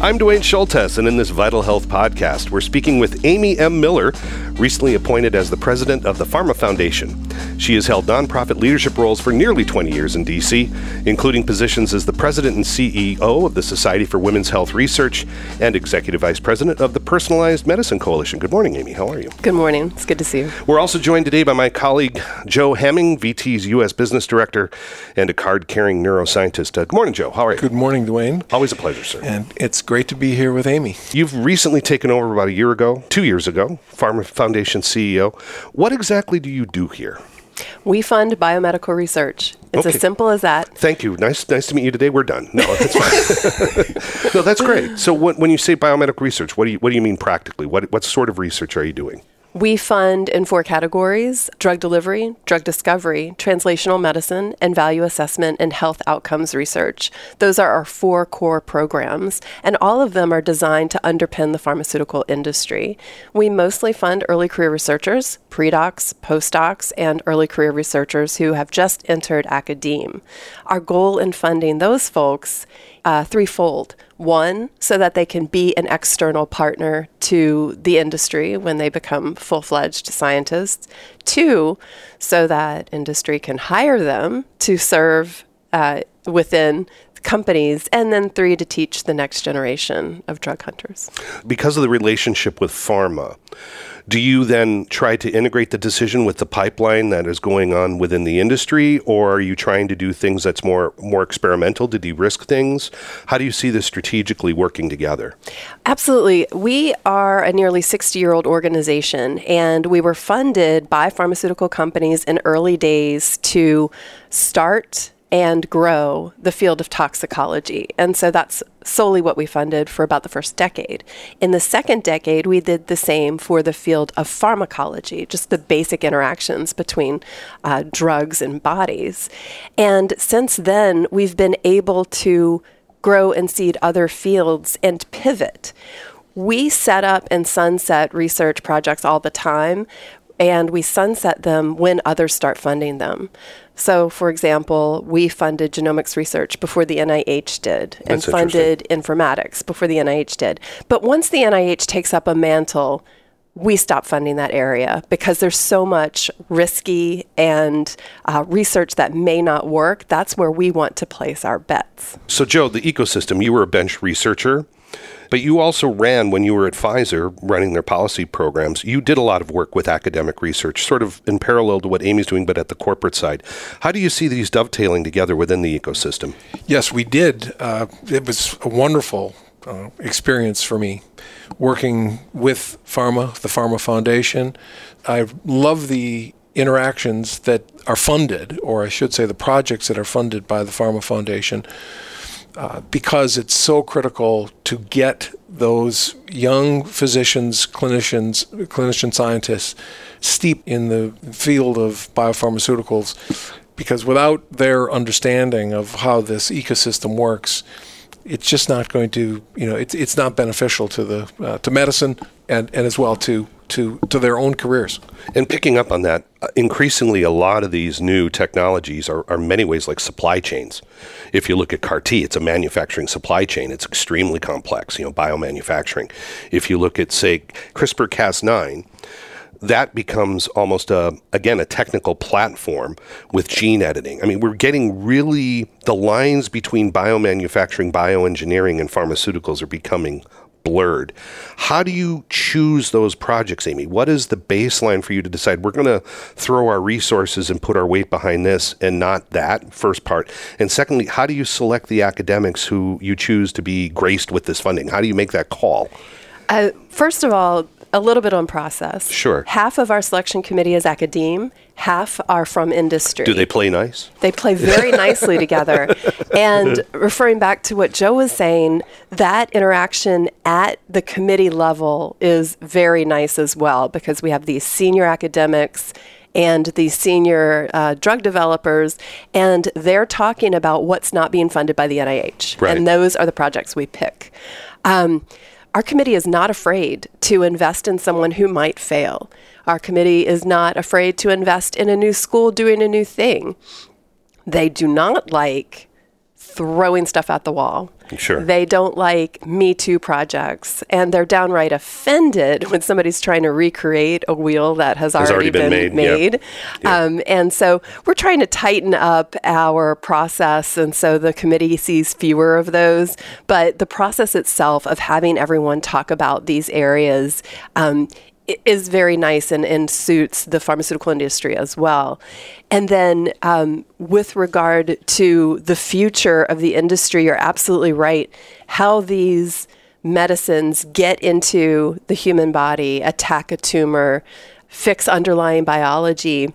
I'm Duane Schulthess, and in this Vital Health podcast, we're speaking with Amy M. Miller, recently appointed as the president of the PhRMA Foundation. She has held nonprofit leadership roles for nearly 20 years in D.C., including positions as the president and CEO of the Society for Women's Health Research and executive vice president of the Personalized Medicine Coalition. Good morning, Amy. How are you? Good morning. It's good to see you. We're also joined today by my colleague, Joe Hemming, VT's U.S. Business Director and a card carrying neuroscientist. Uh, good morning, Joe. How are you? Good morning, Duane. Always a pleasure, sir. And it's great to be here with Amy. You've recently taken over about a year ago, two years ago, PhRMA Foundation CEO. What exactly do you do here? We fund biomedical research. It's Okay. as simple as that. Thank you. Nice, nice to meet you today. We're done. No, that's fine. no, that's great. So, when, when you say biomedical research, what do you what do you mean practically? What what sort of research are you doing? We fund in four categories drug delivery, drug discovery, translational medicine, and value assessment and health outcomes research. Those are our four core programs, and all of them are designed to underpin the pharmaceutical industry. We mostly fund early career researchers, pre-docs, postdocs, and early career researchers who have just entered academe. Our goal in funding those folks uh, threefold. One, so that they can be an external partner to the industry when they become full fledged scientists. Two, so that industry can hire them to serve uh, within companies. And then three, to teach the next generation of drug hunters. Because of the relationship with pharma, do you then try to integrate the decision with the pipeline that is going on within the industry, or are you trying to do things that's more more experimental to de-risk things? How do you see this strategically working together? Absolutely. We are a nearly 60 year old organization, and we were funded by pharmaceutical companies in early days to start and grow the field of toxicology. And so that's solely what we funded for about the first decade. In the second decade, we did the same for the field of pharmacology, just the basic interactions between uh, drugs and bodies. And since then, we've been able to grow and seed other fields and pivot. We set up and sunset research projects all the time, and we sunset them when others start funding them. So, for example, we funded genomics research before the NIH did, and That's funded informatics before the NIH did. But once the NIH takes up a mantle, we stop funding that area because there's so much risky and uh, research that may not work. That's where we want to place our bets. So, Joe, the ecosystem, you were a bench researcher, but you also ran when you were at Pfizer running their policy programs. You did a lot of work with academic research, sort of in parallel to what Amy's doing, but at the corporate side. How do you see these dovetailing together within the ecosystem? Yes, we did. Uh, it was a wonderful uh, experience for me working with PhRMA, the PhRMA Foundation. I love the interactions that are funded, or I should say, the projects that are funded by the PhRMA Foundation. Uh, because it's so critical to get those young physicians, clinicians, clinician scientists steeped in the field of biopharmaceuticals. Because without their understanding of how this ecosystem works, it's just not going to, you know, it's, it's not beneficial to the uh, to medicine and, and as well to to to their own careers. And picking up on that, uh, increasingly a lot of these new technologies are, are many ways like supply chains. If you look at CAR T, it's a manufacturing supply chain. It's extremely complex, you know, biomanufacturing. If you look at, say, CRISPR Cas9, that becomes almost a again a technical platform with gene editing. I mean, we're getting really the lines between biomanufacturing, bioengineering, and pharmaceuticals are becoming blurred. How do you choose those projects, Amy? What is the baseline for you to decide we're going to throw our resources and put our weight behind this and not that? First part. And secondly, how do you select the academics who you choose to be graced with this funding? How do you make that call? Uh, first of all, a little bit on process. Sure. Half of our selection committee is academe, half are from industry. Do they play nice? They play very nicely together. And referring back to what Joe was saying, that interaction at the committee level is very nice as well because we have these senior academics and these senior uh, drug developers, and they're talking about what's not being funded by the NIH. Right. And those are the projects we pick. Um, our committee is not afraid to invest in someone who might fail. Our committee is not afraid to invest in a new school doing a new thing. They do not like throwing stuff at the wall. Sure. They don't like Me Too projects, and they're downright offended when somebody's trying to recreate a wheel that has, Has already been made, yeah. Yeah. Um, and so we're trying to tighten up our process, and so the committee sees fewer of those. But the process itself of having everyone talk about these areas um, is very nice and, and suits the pharmaceutical industry as well. And then, um, with regard to the future of the industry, you're absolutely right. How these medicines get into the human body, attack a tumor, fix underlying biology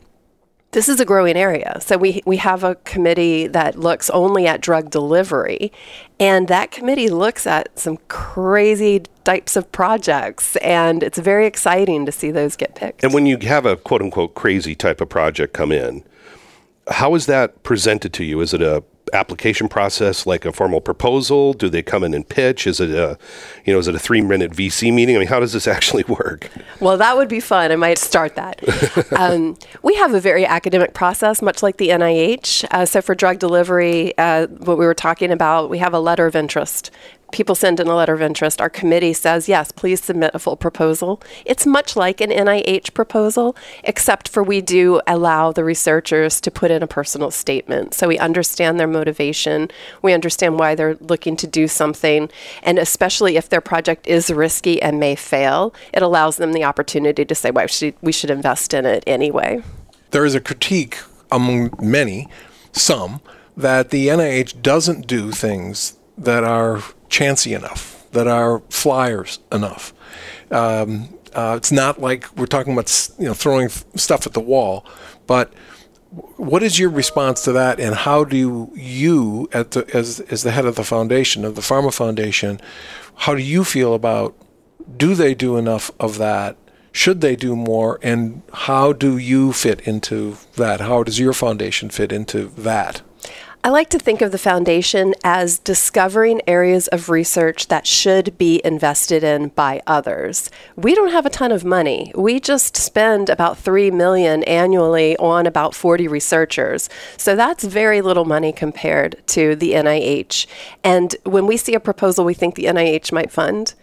this is a growing area. So we we have a committee that looks only at drug delivery, and that committee looks at some crazy types of projects, and it's very exciting to see those get picked. And when you have a quote unquote crazy type of project come in, how is that presented to you? Is it a application process like a formal proposal? Do they come in and pitch? Is it a, you know, is it a three minute VC meeting? I mean, how does this actually work? Well, that would be fun. I might start that. um, we have a very academic process, much like the NIH. Uh, so, for drug delivery, uh, what we were talking about, we have a letter of interest. People send in a letter of interest. Our committee says, yes, please submit a full proposal. It's much like an NIH proposal, except for we do allow the researchers to put in a personal statement. So we understand their motivation, we understand why they're looking to do something, and especially if their project is risky and may fail, it allows them the opportunity to say, well, should, we should invest in it anyway. There is a critique among many, some, that the NIH doesn't do things that are chancy enough, that are flyers enough. Um, uh, it's not like we're talking about you know throwing f- stuff at the wall, but what is your response to that, and how do you, the, as as the head of the foundation of the PhRMA Foundation, how do you feel about do they do enough of that? Should they do more? And how do you fit into that? How does your foundation fit into that? I like to think of the foundation as discovering areas of research that should be invested in by others. We don't have a ton of money. We just spend about 3 million annually on about 40 researchers. So that's very little money compared to the NIH. And when we see a proposal we think the NIH might fund,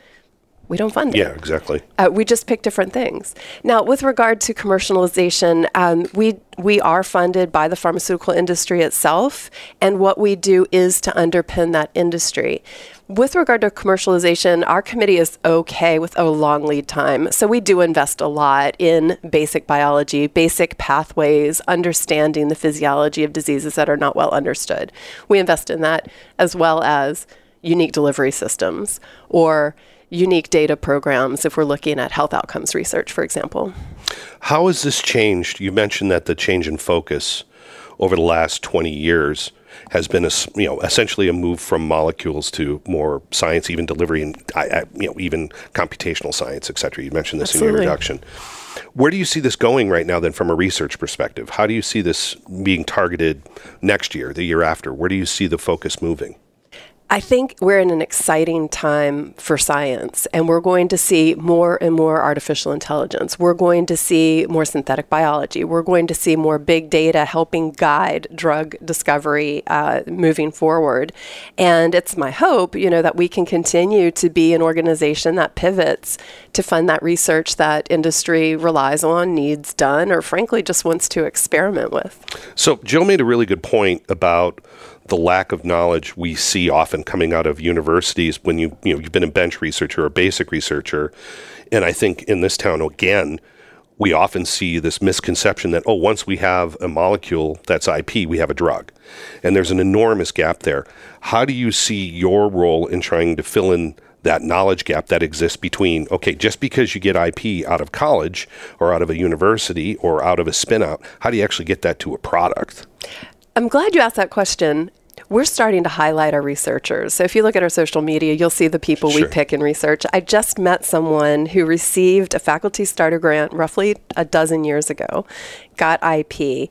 we don't fund it. Yeah, exactly. Uh, we just pick different things. Now, with regard to commercialization, um, we we are funded by the pharmaceutical industry itself, and what we do is to underpin that industry. With regard to commercialization, our committee is okay with a long lead time. So we do invest a lot in basic biology, basic pathways, understanding the physiology of diseases that are not well understood. We invest in that as well as unique delivery systems or unique data programs if we're looking at health outcomes research, for example. How has this changed? You mentioned that the change in focus over the last 20 years has been a, you know essentially a move from molecules to more science, even delivery and you know even computational science, et cetera. You mentioned this in your introduction. Where do you see this going right now then from a research perspective? How do you see this being targeted next year, the year after? Where do you see the focus moving? I think we're in an exciting time for science, and we're going to see more and more artificial intelligence. We're going to see more synthetic biology. We're going to see more big data helping guide drug discovery uh, moving forward. And it's my hope, you know, that we can continue to be an organization that pivots to fund that research that industry relies on, needs done, or frankly just wants to experiment with. So Jill made a really good point about the lack of knowledge we see often coming out of universities when you you know you've been a bench researcher or a basic researcher, and I think in this town again. We often see this misconception that, oh, once we have a molecule that's IP, we have a drug. And there's an enormous gap there. How do you see your role in trying to fill in that knowledge gap that exists between okay just because you get ip out of college or out of a university or out of a spin out how do you actually get that to a product I'm glad you asked that question. We're starting to highlight our researchers. So if you look at our social media, you'll see the people Sure. we pick in research. I just met someone who received a faculty starter grant roughly a dozen years ago, got IP.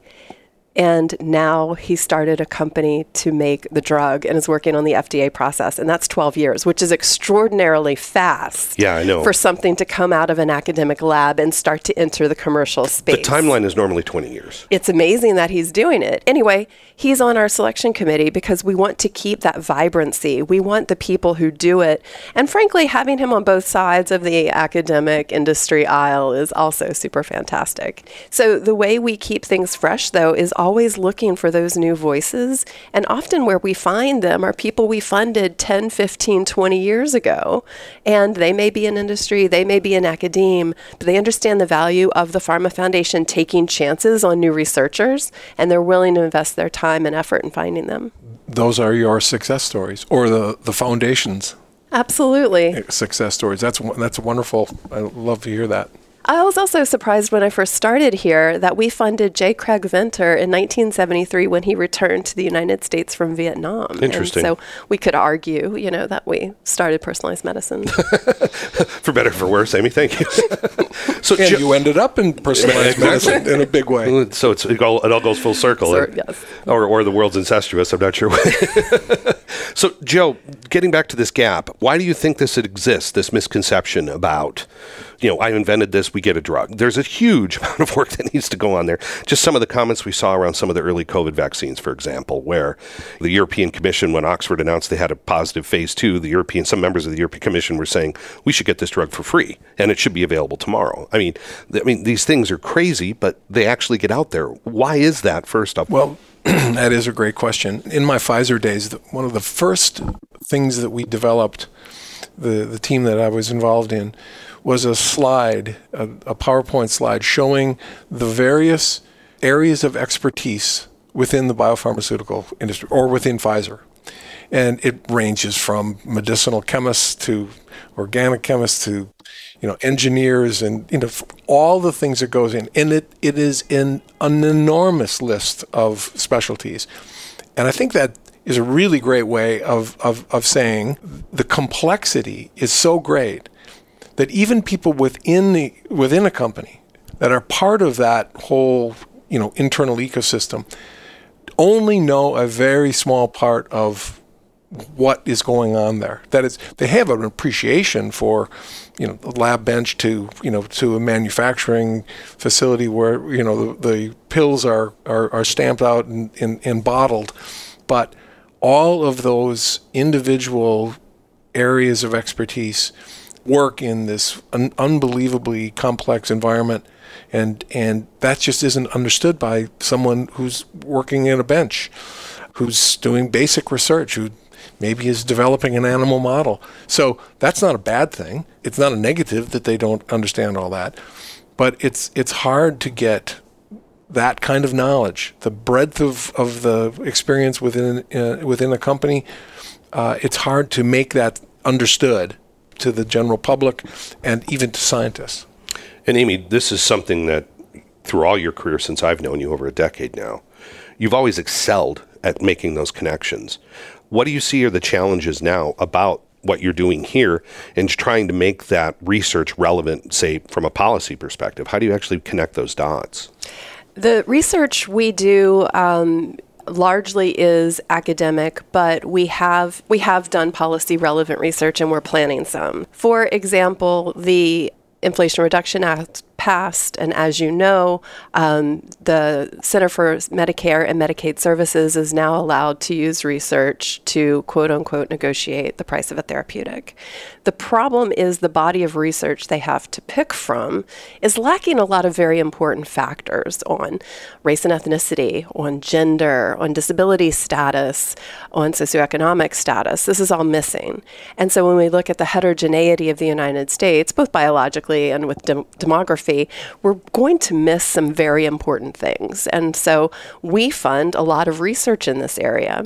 And now he started a company to make the drug and is working on the FDA process. And that's 12 years, which is extraordinarily fast. Yeah, I know. For something to come out of an academic lab and start to enter the commercial space. The timeline is normally 20 years. It's amazing that he's doing it. Anyway, he's on our selection committee because we want to keep that vibrancy. We want the people who do it. And frankly, having him on both sides of the academic industry aisle is also super fantastic. So the way we keep things fresh, though, is always looking for those new voices. And often where we find them are people we funded 10, 15, 20 years ago. And they may be in industry, they may be in academe, but they understand the value of the PhRMA Foundation taking chances on new researchers, and they're willing to invest their time and effort in finding them. Those are your success stories, or the, the foundation's Absolutely. success stories. That's that's wonderful. I love to hear that. I was also surprised when I first started here that we funded J. Craig Venter in 1973 when he returned to the United States from Vietnam. Interesting. And so we could argue, you know, that we started personalized medicine. for better or for worse, Amy, thank you. so And Jo- you ended up in personalized medicine in a big way. so it's, it, all, it all goes full circle. So, and- yes. or, or the world's incestuous, I'm not sure. so, Joe, getting back to this gap, why do you think this exists, this misconception about, you know, I invented this, we get a drug? There's a huge amount of work that needs to go on there. Just some of the comments we saw around some of the early COVID vaccines, for example, where the European Commission, when Oxford announced they had a positive phase two, the European, some members of the European Commission were saying, we should get this drug for free and it should be available tomorrow. I mean, th- I mean, these things are crazy, but they actually get out there. Why is that, first off? Well, that is a great question. In my Pfizer days, one of the first things that we developed, the, the team that I was involved in, was a slide, a, a PowerPoint slide showing the various areas of expertise within the biopharmaceutical industry or within Pfizer. And it ranges from medicinal chemists to organic chemists to you know engineers and you know all the things that goes in and it, it is in an enormous list of specialties and i think that is a really great way of, of, of saying the complexity is so great that even people within the within a company that are part of that whole you know internal ecosystem only know a very small part of what is going on there. That is, they have an appreciation for, you know, the lab bench to, you know, to a manufacturing facility where, you know, the, the pills are, are, are stamped out and, and, and bottled. But all of those individual areas of expertise work in this un- unbelievably complex environment and and that just isn't understood by someone who's working in a bench who's doing basic research who maybe is developing an animal model. So that's not a bad thing. It's not a negative that they don't understand all that but it's it's hard to get that kind of knowledge, the breadth of, of the experience within uh, within a company, uh, it's hard to make that understood to the general public and even to scientists. And Amy, this is something that through all your career since I've known you over a decade now, you've always excelled at making those connections. What do you see are the challenges now about what you're doing here and trying to make that research relevant, say, from a policy perspective? How do you actually connect those dots? The research we do um, largely is academic, but we have we have done policy relevant research, and we're planning some. For example, the Inflation Reduction Act passed, and as you know, um, the Center for Medicare and Medicaid Services is now allowed to use research to quote unquote negotiate the price of a therapeutic. The problem is the body of research they have to pick from is lacking a lot of very important factors on race and ethnicity, on gender, on disability status, on socioeconomic status. This is all missing. And so when we look at the heterogeneity of the United States, both biologically and with dem- demography, we're going to miss some very important things. And so we fund a lot of research in this area.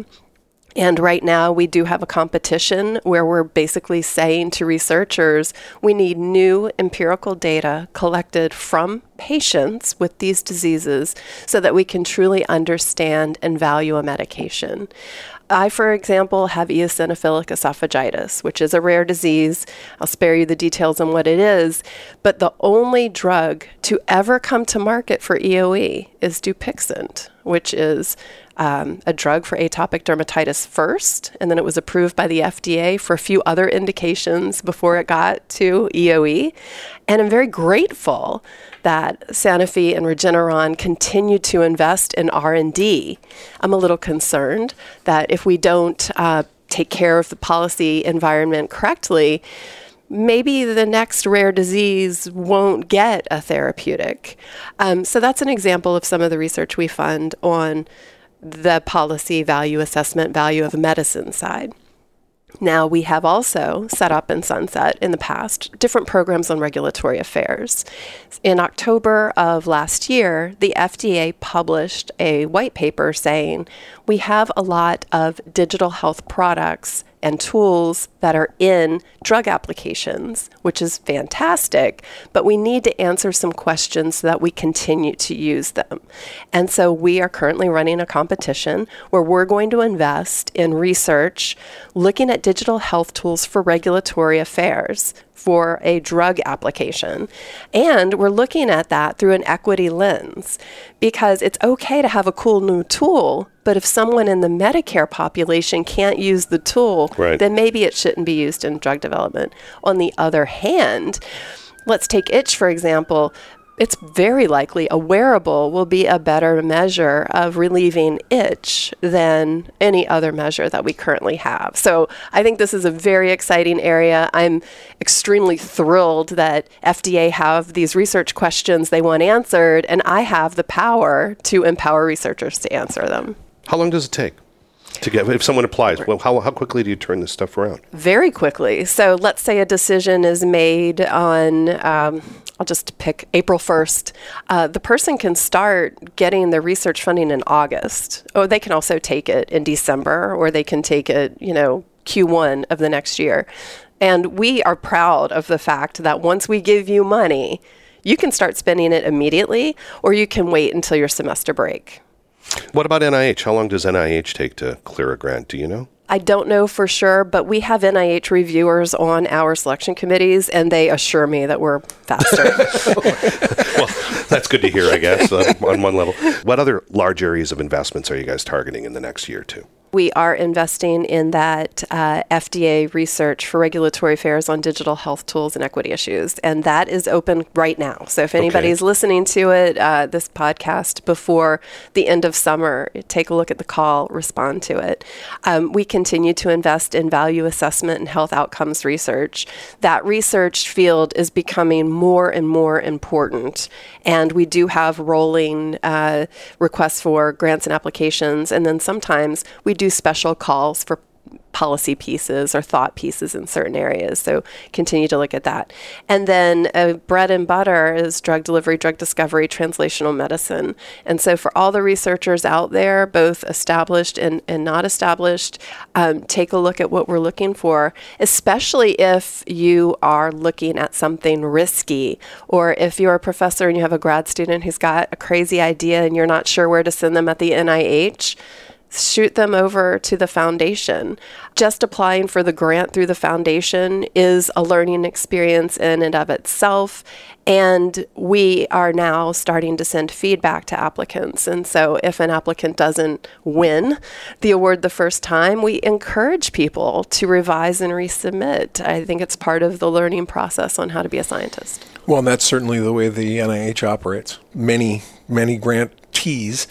And right now, we do have a competition where we're basically saying to researchers, we need new empirical data collected from patients with these diseases so that we can truly understand and value a medication. I, for example, have eosinophilic esophagitis, which is a rare disease. I'll spare you the details on what it is, but the only drug to ever come to market for EOE is Dupixent, which is um, a drug for atopic dermatitis first, and then it was approved by the FDA for a few other indications before it got to EOE. And I'm very grateful that Sanofi and Regeneron continue to invest in R&D. I'm a little concerned that if we don't uh, take care of the policy environment correctly, maybe the next rare disease won't get a therapeutic. Um, so that's an example of some of the research we fund on the policy value assessment value of medicine side. Now, we have also set up in Sunset in the past different programs on regulatory affairs. In October of last year, the FDA published a white paper saying we have a lot of digital health products and tools that are in drug applications, which is fantastic, but we need to answer some questions so that we continue to use them. And so we are currently running a competition where we're going to invest in research looking at digital health tools for regulatory affairs for a drug application. And we're looking at that through an equity lens because it's okay to have a cool new tool, but if someone in the Medicare population can't use the tool, right. then maybe it shouldn't be used in drug development. On the other hand, let's take itch for example it's very likely a wearable will be a better measure of relieving itch than any other measure that we currently have. So I think this is a very exciting area. I'm extremely thrilled that FDA have these research questions they want answered, and I have the power to empower researchers to answer them. How long does it take? To get if someone applies well how, how quickly do you turn this stuff around very quickly so let's say a decision is made on um, I'll just pick April 1st, uh, the person can start getting their research funding in August. Or they can also take it in December, or they can take it, you know, Q1 of the next year. And we are proud of the fact that once we give you money, you can start spending it immediately, or you can wait until your semester break. What about NIH? How long does NIH take to clear a grant? Do you know? I don't know for sure, but we have NIH reviewers on our selection committees, and they assure me that we're faster. well, that's good to hear, I guess, uh, on one level. What other large areas of investments are you guys targeting in the next year or two? We are investing in that uh, FDA research for regulatory affairs on digital health tools and equity issues. And that is open right now. So if anybody's okay. listening to it, uh, this podcast before the end of summer, take a look at the call, respond to it. Um, we continue to invest in value assessment and health outcomes research. That research field is becoming more and more important. And we do have rolling uh, requests for grants and applications. And then sometimes we do do special calls for policy pieces or thought pieces in certain areas. So continue to look at that. And then uh, bread and butter is drug delivery, drug discovery, translational medicine. And so for all the researchers out there, both established and, and not established, um, take a look at what we're looking for, especially if you are looking at something risky or if you're a professor and you have a grad student who's got a crazy idea and you're not sure where to send them at the NIH shoot them over to the foundation. Just applying for the grant through the foundation is a learning experience in and of itself. And we are now starting to send feedback to applicants. And so, if an applicant doesn't win the award the first time, we encourage people to revise and resubmit. I think it's part of the learning process on how to be a scientist. Well, and that's certainly the way the NIH operates. Many, many grantees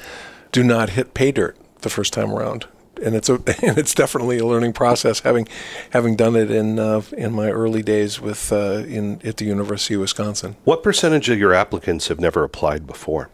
do not hit pay dirt the first time around. And it's a, and it's definitely a learning process. Having having done it in uh, in my early days with uh, in at the University of Wisconsin. What percentage of your applicants have never applied before?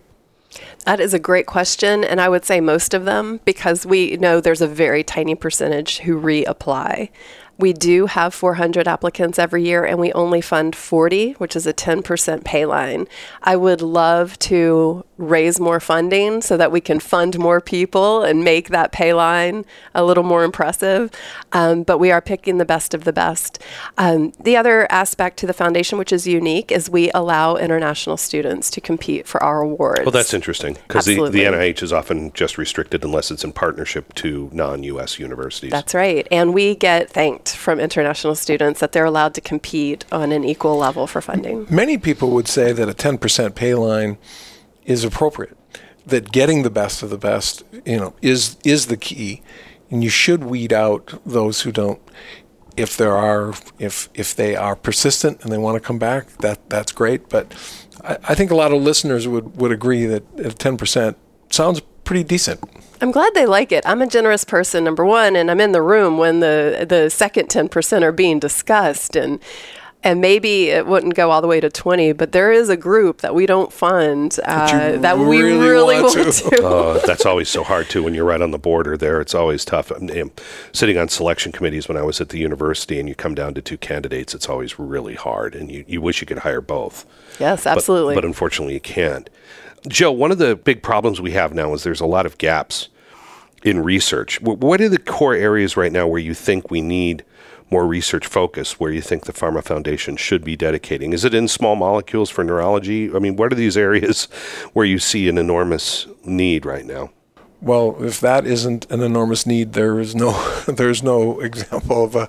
That is a great question, and I would say most of them because we know there's a very tiny percentage who reapply. We do have 400 applicants every year, and we only fund 40, which is a 10% pay line. I would love to raise more funding so that we can fund more people and make that pay line a little more impressive. Um, but we are picking the best of the best. Um, the other aspect to the foundation, which is unique, is we allow international students to compete for our awards. Well, that's interesting because the, the NIH is often just restricted unless it's in partnership to non-U.S. universities. That's right. And we get thanked from international students that they're allowed to compete on an equal level for funding. Many people would say that a 10% pay line is appropriate. That getting the best of the best, you know, is is the key, and you should weed out those who don't. If there are, if if they are persistent and they want to come back, that that's great. But I, I think a lot of listeners would would agree that 10% sounds pretty decent. I'm glad they like it. I'm a generous person, number one, and I'm in the room when the the second 10% are being discussed, and and maybe it wouldn't go all the way to 20, but there is a group that we don't fund uh, you that we really really want want to. to. Uh, that's always so hard too when you're right on the border there. It's always tough. I'm, I'm sitting on selection committees when I was at the university, and you come down to two candidates. It's always really hard, and you, you wish you could hire both. yes, absolutely. But, unfortunately, you can't. Joe, one of the big problems we have now is there's a lot of gaps in research. What are the core areas right now where you think we need more research focus, where you think the PhRMA Foundation should be dedicating? Is it in small molecules for neurology? I mean, what are these areas where you see an enormous need right now? Well, if that isn't an enormous need, there is no there's no example of a,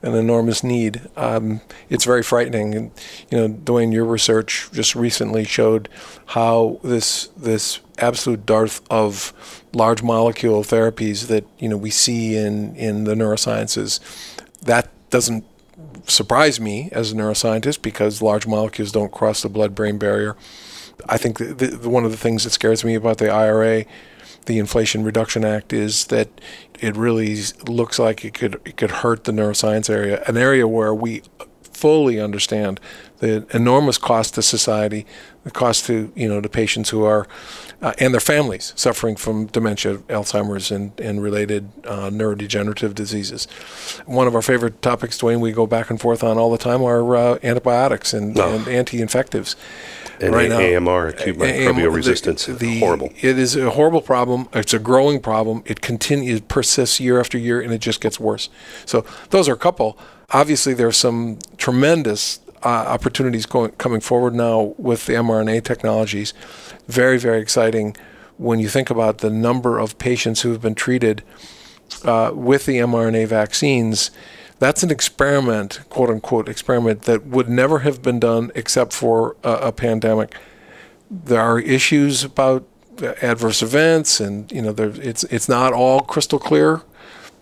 an enormous need. Um, it's very frightening, and you know, Duane, your research just recently showed how this this absolute dearth of large molecule therapies that you know we see in in the neurosciences that doesn't surprise me as a neuroscientist because large molecules don't cross the blood-brain barrier. I think the, the, one of the things that scares me about the IRA, the Inflation Reduction Act, is that it really looks like it could it could hurt the neuroscience area, an area where we fully understand the enormous cost to society, the cost to you know to patients who are uh, and their families suffering from dementia, Alzheimer's, and and related uh, neurodegenerative diseases. One of our favorite topics, Duane, we go back and forth on all the time are uh, antibiotics and, Oh. and anti-infectives. And right now. AMR, acute AM microbial the- resistance, the- horrible. It is a horrible problem. It's a growing problem. It continues, persists year after year, and it just gets worse. So those are a couple. Obviously, there are some tremendous uh, opportunities going, coming forward now with the mRNA technologies. Very, very exciting when you think about the number of patients who have been treated uh, with the mRNA vaccines. That's an experiment, quote unquote, experiment that would never have been done except for a, a pandemic there are issues about adverse events, and you know, there, it's it's not all crystal clear.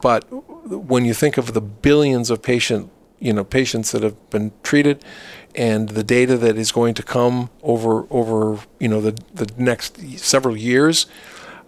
But when you think of the billions of patient, you know, patients that have been treated, and the data that is going to come over over you know the the next several years,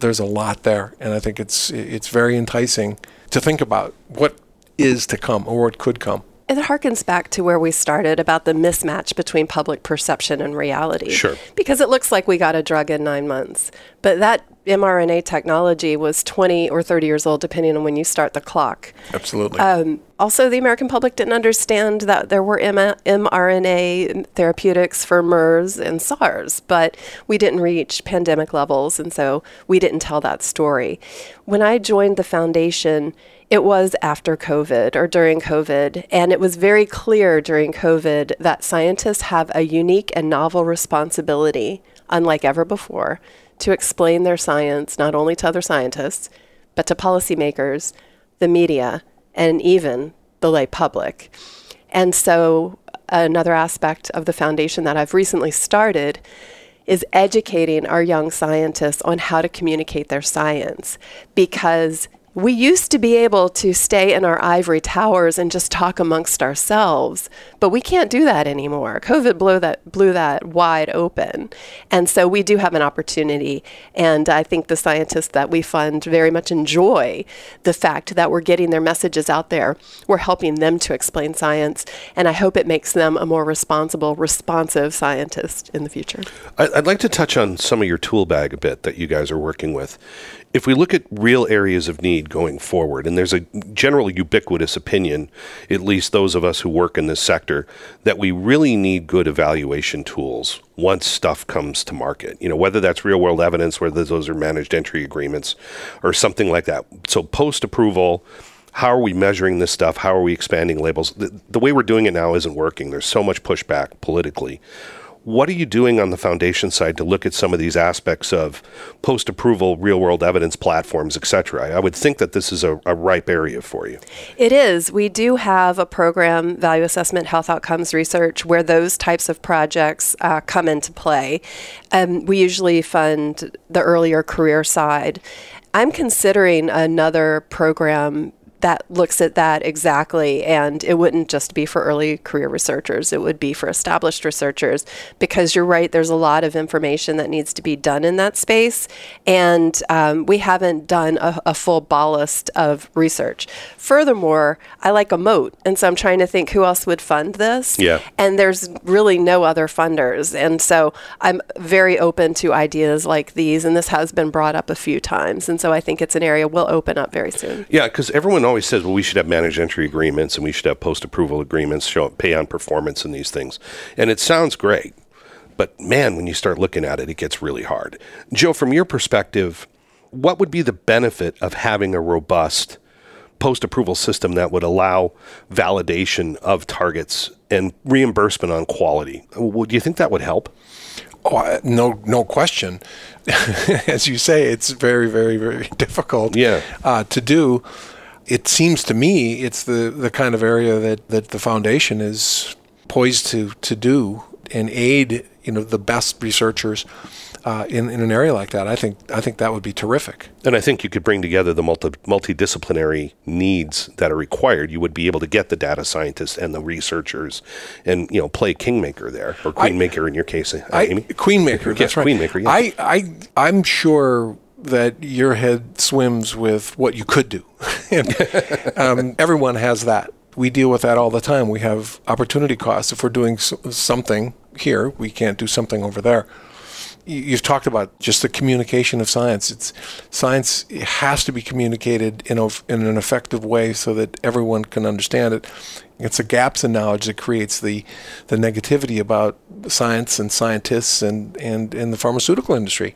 there's a lot there, and I think it's it's very enticing to think about what is to come or what could come. It harkens back to where we started about the mismatch between public perception and reality. Sure. Because it looks like we got a drug in nine months. But that mRNA technology was 20 or 30 years old, depending on when you start the clock. Absolutely. Um, also, the American public didn't understand that there were M- mRNA therapeutics for MERS and SARS, but we didn't reach pandemic levels, and so we didn't tell that story. When I joined the foundation, it was after COVID or during COVID, and it was very clear during COVID that scientists have a unique and novel responsibility, unlike ever before, to explain their science not only to other scientists, but to policymakers, the media, and even the lay public. And so, another aspect of the foundation that I've recently started is educating our young scientists on how to communicate their science because we used to be able to stay in our ivory towers and just talk amongst ourselves, but we can't do that anymore. COVID blew that blew that wide open, and so we do have an opportunity. And I think the scientists that we fund very much enjoy the fact that we're getting their messages out there. We're helping them to explain science, and I hope it makes them a more responsible, responsive scientist in the future. I'd like to touch on some of your tool bag a bit that you guys are working with. if we look at real areas of need going forward, and there's a general ubiquitous opinion, at least those of us who work in this sector, that we really need good evaluation tools once stuff comes to market. You know, whether that's real world evidence, whether those are managed entry agreements, or something like that. So post approval. How are we measuring this stuff? How are we expanding labels? The, the way we're doing it now isn't working. There's so much pushback politically what are you doing on the foundation side to look at some of these aspects of post-approval real-world evidence platforms, et cetera? I would think that this is a, a, ripe area for you. It is. We do have a program, Value Assessment Health Outcomes Research, where those types of projects uh, come into play. Um, we usually fund the earlier career side. I'm considering another program that looks at that exactly. And it wouldn't just be for early career researchers, it would be for established researchers because you're right, there's a lot of information that needs to be done in that space. And um, we haven't done a, a, full ballast of research. Furthermore, I like a moat. And so I'm trying to think who else would fund this. Yeah. And there's really no other funders. And so I'm very open to ideas like these. And this has been brought up a few times. And so I think it's an area we'll open up very soon. Yeah, because everyone always says, well, we should have managed entry agreements and we should have post approval agreements, show pay on performance and these things. And it sounds great. But man, when you start looking at it, it gets really hard. Joe, from your perspective, what would be the benefit of having a robust post approval system that would allow validation of targets and reimbursement on quality? Do you think that would help? Oh, no, no question. As you say, it's very, very, very difficult yeah. uh, to do it seems to me it's the, the kind of area that, that the foundation is poised to, to do and aid you know the best researchers uh, in, in an area like that. I think I think that would be terrific. And I think you could bring together the multi, multidisciplinary needs that are required. You would be able to get the data scientists and the researchers, and you know play kingmaker there or queenmaker in your case, uh, I, Amy. Queenmaker, that's right. Queenmaker. Yeah. I I I'm sure that your head swims with what you could do. um, everyone has that. We deal with that all the time. We have opportunity costs. If we're doing something here, we can't do something over there. You've talked about just the communication of science. It's science has to be communicated in, a, in an effective way so that everyone can understand it. It's the gaps in knowledge that creates the the negativity about science and scientists and, and, and the pharmaceutical industry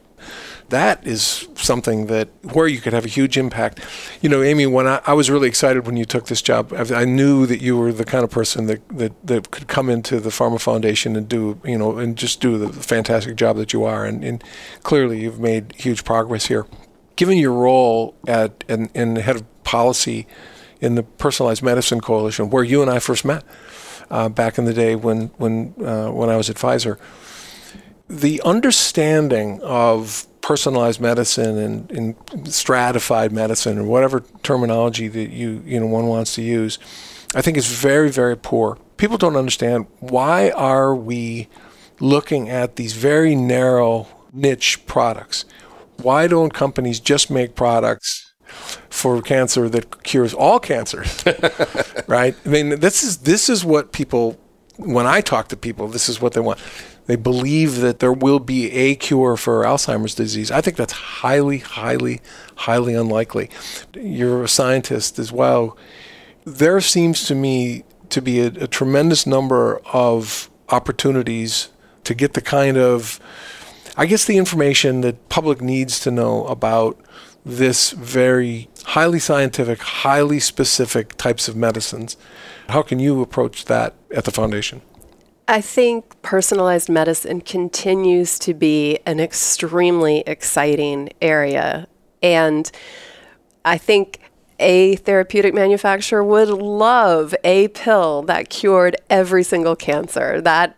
that is something that where you could have a huge impact. You know, Amy, when I, I was really excited when you took this job, I, I, knew that you were the kind of person that, that, that could come into the PhRMA Foundation and do, you know, and just do the fantastic job that you are. And, and clearly you've made huge progress here. Given your role at in the head of policy in the Personalized Medicine Coalition, where you and I first met uh, back in the day when, when, uh, when I was at Pfizer, the understanding of personalized medicine and, and, stratified medicine or whatever terminology that you you know one wants to use, I think is very very poor. People don't understand why are we looking at these very narrow niche products. Why don't companies just make products for cancer that cures all cancers? right? I mean, this is this is what people when I talk to people, this is what they want. They believe that there will be a cure for Alzheimer's disease. I think that's highly, highly, highly unlikely. You're a scientist as well. There seems to me to be a, a tremendous number of opportunities to get the kind of, I guess, the information that public needs to know about this very highly scientific, highly specific types of medicines. How can you approach that at the foundation? I think personalized medicine continues to be an extremely exciting area. And I think a therapeutic manufacturer would love a pill that cured every single cancer. That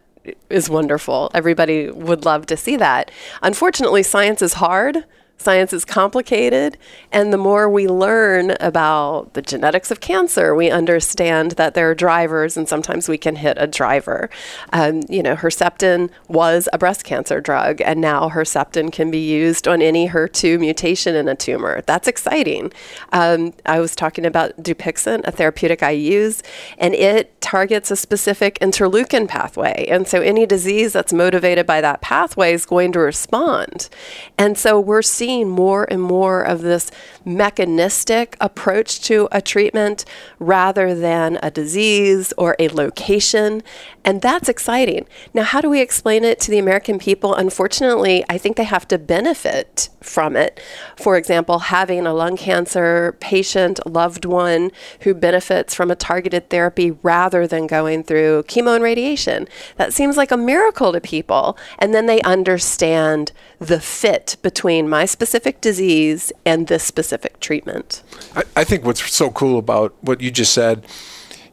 is wonderful. Everybody would love to see that. Unfortunately, science is hard. Science is complicated, and the more we learn about the genetics of cancer, we understand that there are drivers, and sometimes we can hit a driver. Um, you know, Herceptin was a breast cancer drug, and now Herceptin can be used on any HER2 mutation in a tumor. That's exciting. Um, I was talking about Dupixent, a therapeutic I use, and it targets a specific interleukin pathway. And so any disease that's motivated by that pathway is going to respond. And so we're seeing seeing more and more of this mechanistic approach to a treatment rather than a disease or a location. And that's exciting. Now, how do we explain it to the American people? Unfortunately, I think they have to benefit from it. For example, having a lung cancer patient, loved one who benefits from a targeted therapy rather than going through chemo and radiation. That seems like a miracle to people. And then they understand the fit between my specific disease and this specific treatment. I, I think what's so cool about what you just said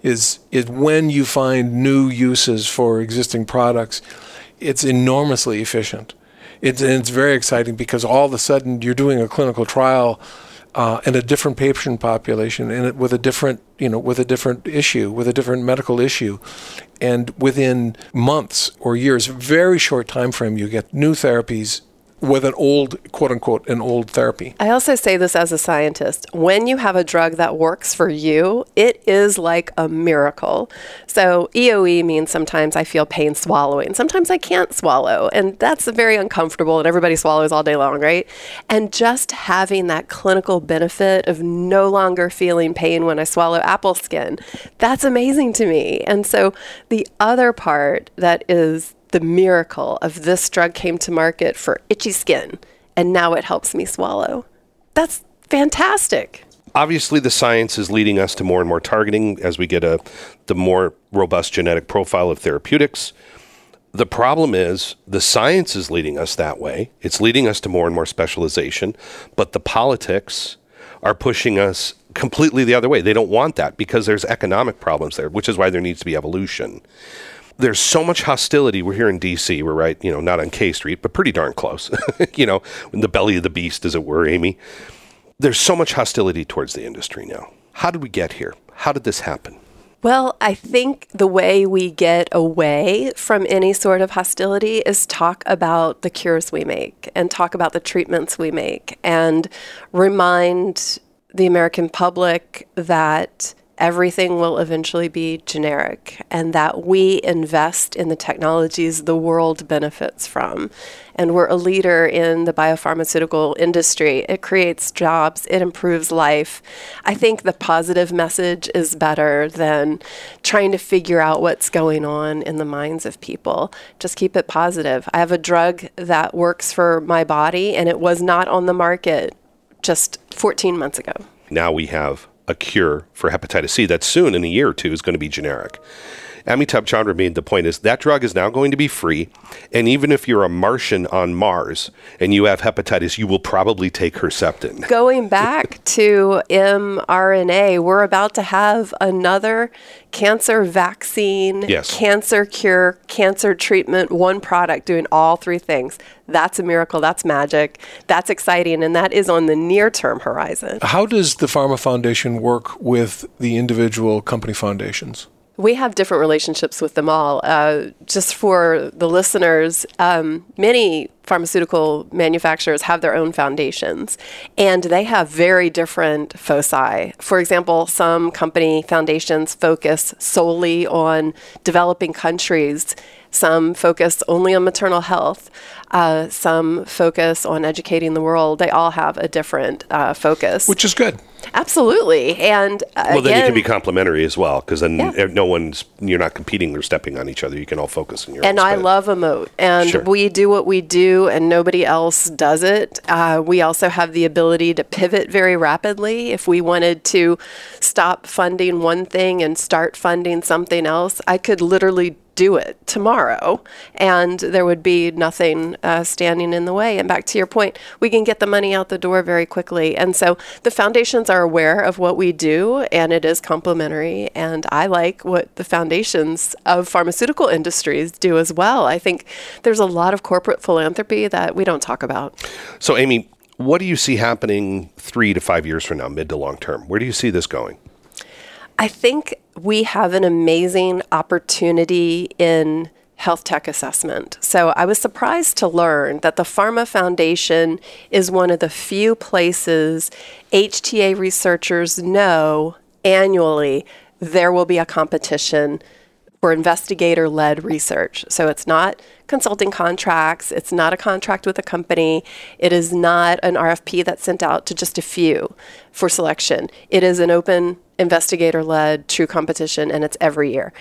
is is when you find new uses for existing products, it's enormously efficient. It's, and it's very exciting because all of a sudden you're doing a clinical trial uh, in a different patient population and with a different you know with a different issue with a different medical issue and within months or years very short time frame you get new therapies with an old, quote unquote, an old therapy. I also say this as a scientist. When you have a drug that works for you, it is like a miracle. So, EOE means sometimes I feel pain swallowing. Sometimes I can't swallow. And that's very uncomfortable, and everybody swallows all day long, right? And just having that clinical benefit of no longer feeling pain when I swallow apple skin, that's amazing to me. And so, the other part that is the miracle of this drug came to market for itchy skin and now it helps me swallow. That's fantastic. Obviously, the science is leading us to more and more targeting as we get a the more robust genetic profile of therapeutics. The problem is the science is leading us that way. It's leading us to more and more specialization, but the politics are pushing us completely the other way. They don't want that because there's economic problems there, which is why there needs to be evolution there's so much hostility. We're here in D.C. We're right, you know, not on K Street, but pretty darn close. you know, in the belly of the beast, as it were, Amy. There's so much hostility towards the industry now. How did we get here? How did this happen? Well, I think the way we get away from any sort of hostility is talk about the cures we make and talk about the treatments we make and remind the American public that everything will eventually be generic and that we invest in the technologies the world benefits from. And we're a leader in the biopharmaceutical industry. It creates jobs, it improves life. I think the positive message is better than trying to figure out what's going on in the minds of people. Just keep it positive. I have a drug that works for my body, and it was not on the market just 14 months ago. Now we have a cure for hepatitis C that soon, in a year or two, is going to be generic. Amitabh Chandra made the point is that drug is now going to be free, and even if you're a Martian on Mars and you have hepatitis, you will probably take Herceptin. Going back to mRNA, we're about to have another cancer vaccine, yes. cancer cure, cancer treatment, one product doing all three things. That's a miracle. That's magic. That's exciting. And that is on the near term horizon. How does the PhRMA Foundation work with the individual company foundations? We have different relationships with them all. Uh, just for the listeners, um, many pharmaceutical manufacturers have their own foundations and they have very different foci. For example, some company foundations focus solely on developing countries, some focus only on maternal health. Uh, some focus on educating the world. They all have a different uh, focus, which is good. Absolutely, and uh, well, then again, you can be complementary as well, because then yeah. no one's you're not competing or stepping on each other. You can all focus on your. And I love a Emote, and sure. we do what we do, and nobody else does it. Uh, we also have the ability to pivot very rapidly. If we wanted to stop funding one thing and start funding something else, I could literally do it tomorrow, and there would be nothing uh, standing in the way. And back to your point, we can get the money out the door very quickly. And so the foundations are aware of what we do, and it is complementary. And I like what the foundations of pharmaceutical industries do as well. I think there's a lot of corporate philanthropy that we don't talk about. So, Amy, what do you see happening three to five years from now, mid to long term? Where do you see this going? I think we have an amazing opportunity in health tech assessment. So I was surprised to learn that the PhRMA Foundation is one of the few places HTA researchers know annually there will be a competition for investigator led research. So it's not consulting contracts, it's not a contract with a company, it is not an RFP that's sent out to just a few for selection. It is an open investigator led true competition and it's every year.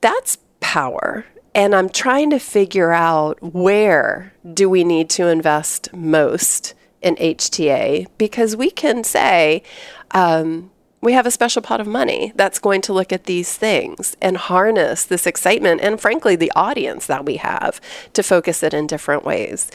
That's power. And I'm trying to figure out where do we need to invest most in HTA because we can say, um, we have a special pot of money that's going to look at these things and harness this excitement and, frankly, the audience that we have to focus it in different ways.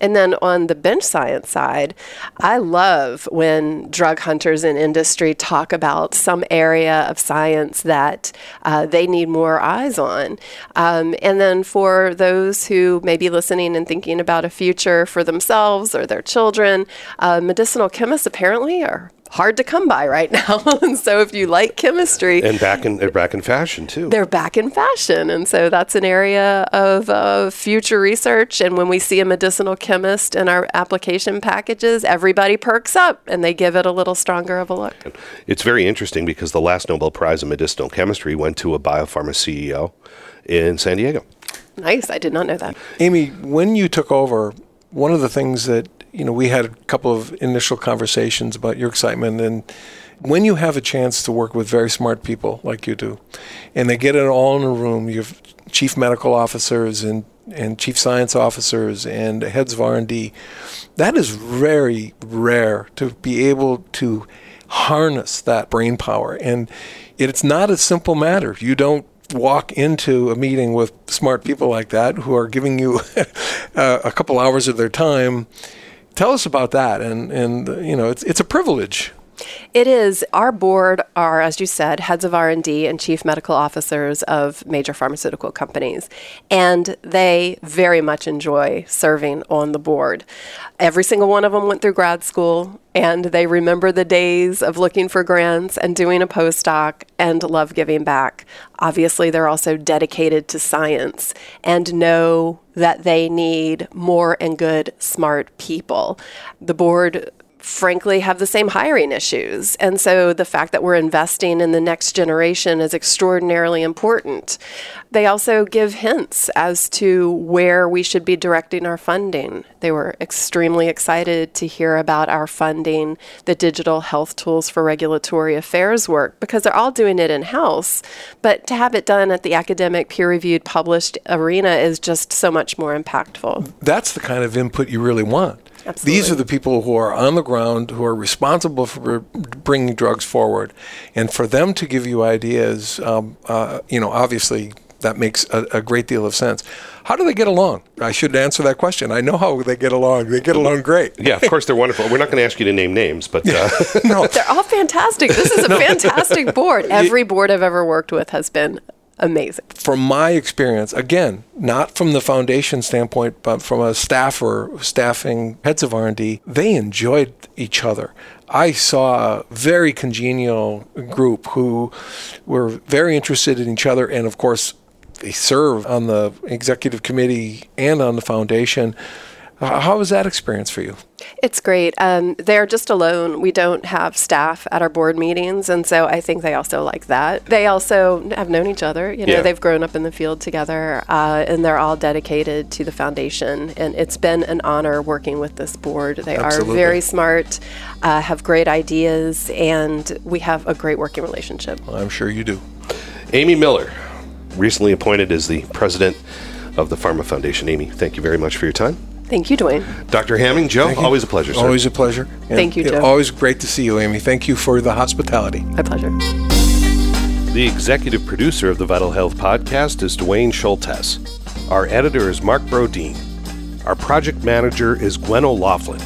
And then on the bench science side, I love when drug hunters in industry talk about some area of science that uh, they need more eyes on. Um, and then for those who may be listening and thinking about a future for themselves or their children, uh, medicinal chemists apparently are hard to come by right now. and so if you like chemistry, and back in they're back in fashion too. They're back in fashion, and so that's an area of uh, future research. And when we see a medicinal chemist in our application packages, everybody perks up and they give it a little stronger of a look. It's very interesting because the last Nobel Prize in medicinal chemistry went to a biopharma CEO in San Diego. Nice, I did not know that. Amy, when you took over, one of the things that you know, we had a couple of initial conversations about your excitement and when you have a chance to work with very smart people like you do, and they get it all in a room, you have chief medical officers and, and chief science officers and heads of R&D, that is very rare to be able to harness that brain power. And it's not a simple matter. You don't walk into a meeting with smart people like that who are giving you a couple hours of their time Tell us about that, and and you know it's it's a privilege. It is. Our board are, as you said, heads of R&D and chief medical officers of major pharmaceutical companies, and they very much enjoy serving on the board. Every single one of them went through grad school, and they remember the days of looking for grants and doing a postdoc and love giving back. Obviously, they're also dedicated to science and know that they need more and good, smart people. The board frankly have the same hiring issues. And so the fact that we're investing in the next generation is extraordinarily important. They also give hints as to where we should be directing our funding. They were extremely excited to hear about our funding the digital health tools for regulatory affairs work because they're all doing it in house. But to have it done at the academic, peer reviewed, published arena is just so much more impactful. That's the kind of input you really want. Absolutely. These are the people who are on the ground, who are responsible for bringing drugs forward, and for them to give you ideas, um, uh, you know, obviously that makes a, a, great deal of sense. How do they get along? I should answer that question. I know how they get along. They get along great. Yeah, of course they're wonderful. We're not going to ask you to name names, but uh. no, they're all fantastic. This is a no. fantastic board. Every board I've ever worked with has been amazing. From my experience, again, not from the foundation standpoint, but from a staffer staffing heads of R&D, they enjoyed each other. I saw a very congenial group who were very interested in each other and of course they serve on the executive committee and on the foundation how was that experience for you? It's great. Um, they're just alone. We don't have staff at our board meetings, and so I think they also like that. They also have known each other. You know, yeah. they've grown up in the field together, uh, and they're all dedicated to the foundation. And it's been an honor working with this board. They Absolutely. are very smart, uh, have great ideas, and we have a great working relationship. Well, I'm sure you do. Amy Miller, recently appointed as the president of the PhRMA Foundation. Amy, thank you very much for your time. Thank you, Duane. Dr. Hamming, Joe, always a pleasure, sir. Always a pleasure. And Thank you, Joe. Always great to see you, Amy. Thank you for the hospitality. My pleasure. The executive producer of the Vital Health Podcast is Duane Schulthess. Our editor is Mark Brodeen. Our project manager is Gwen O'Laughlin.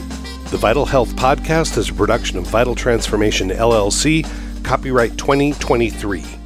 The Vital Health Podcast is a production of Vital Transformation LLC, copyright 2023.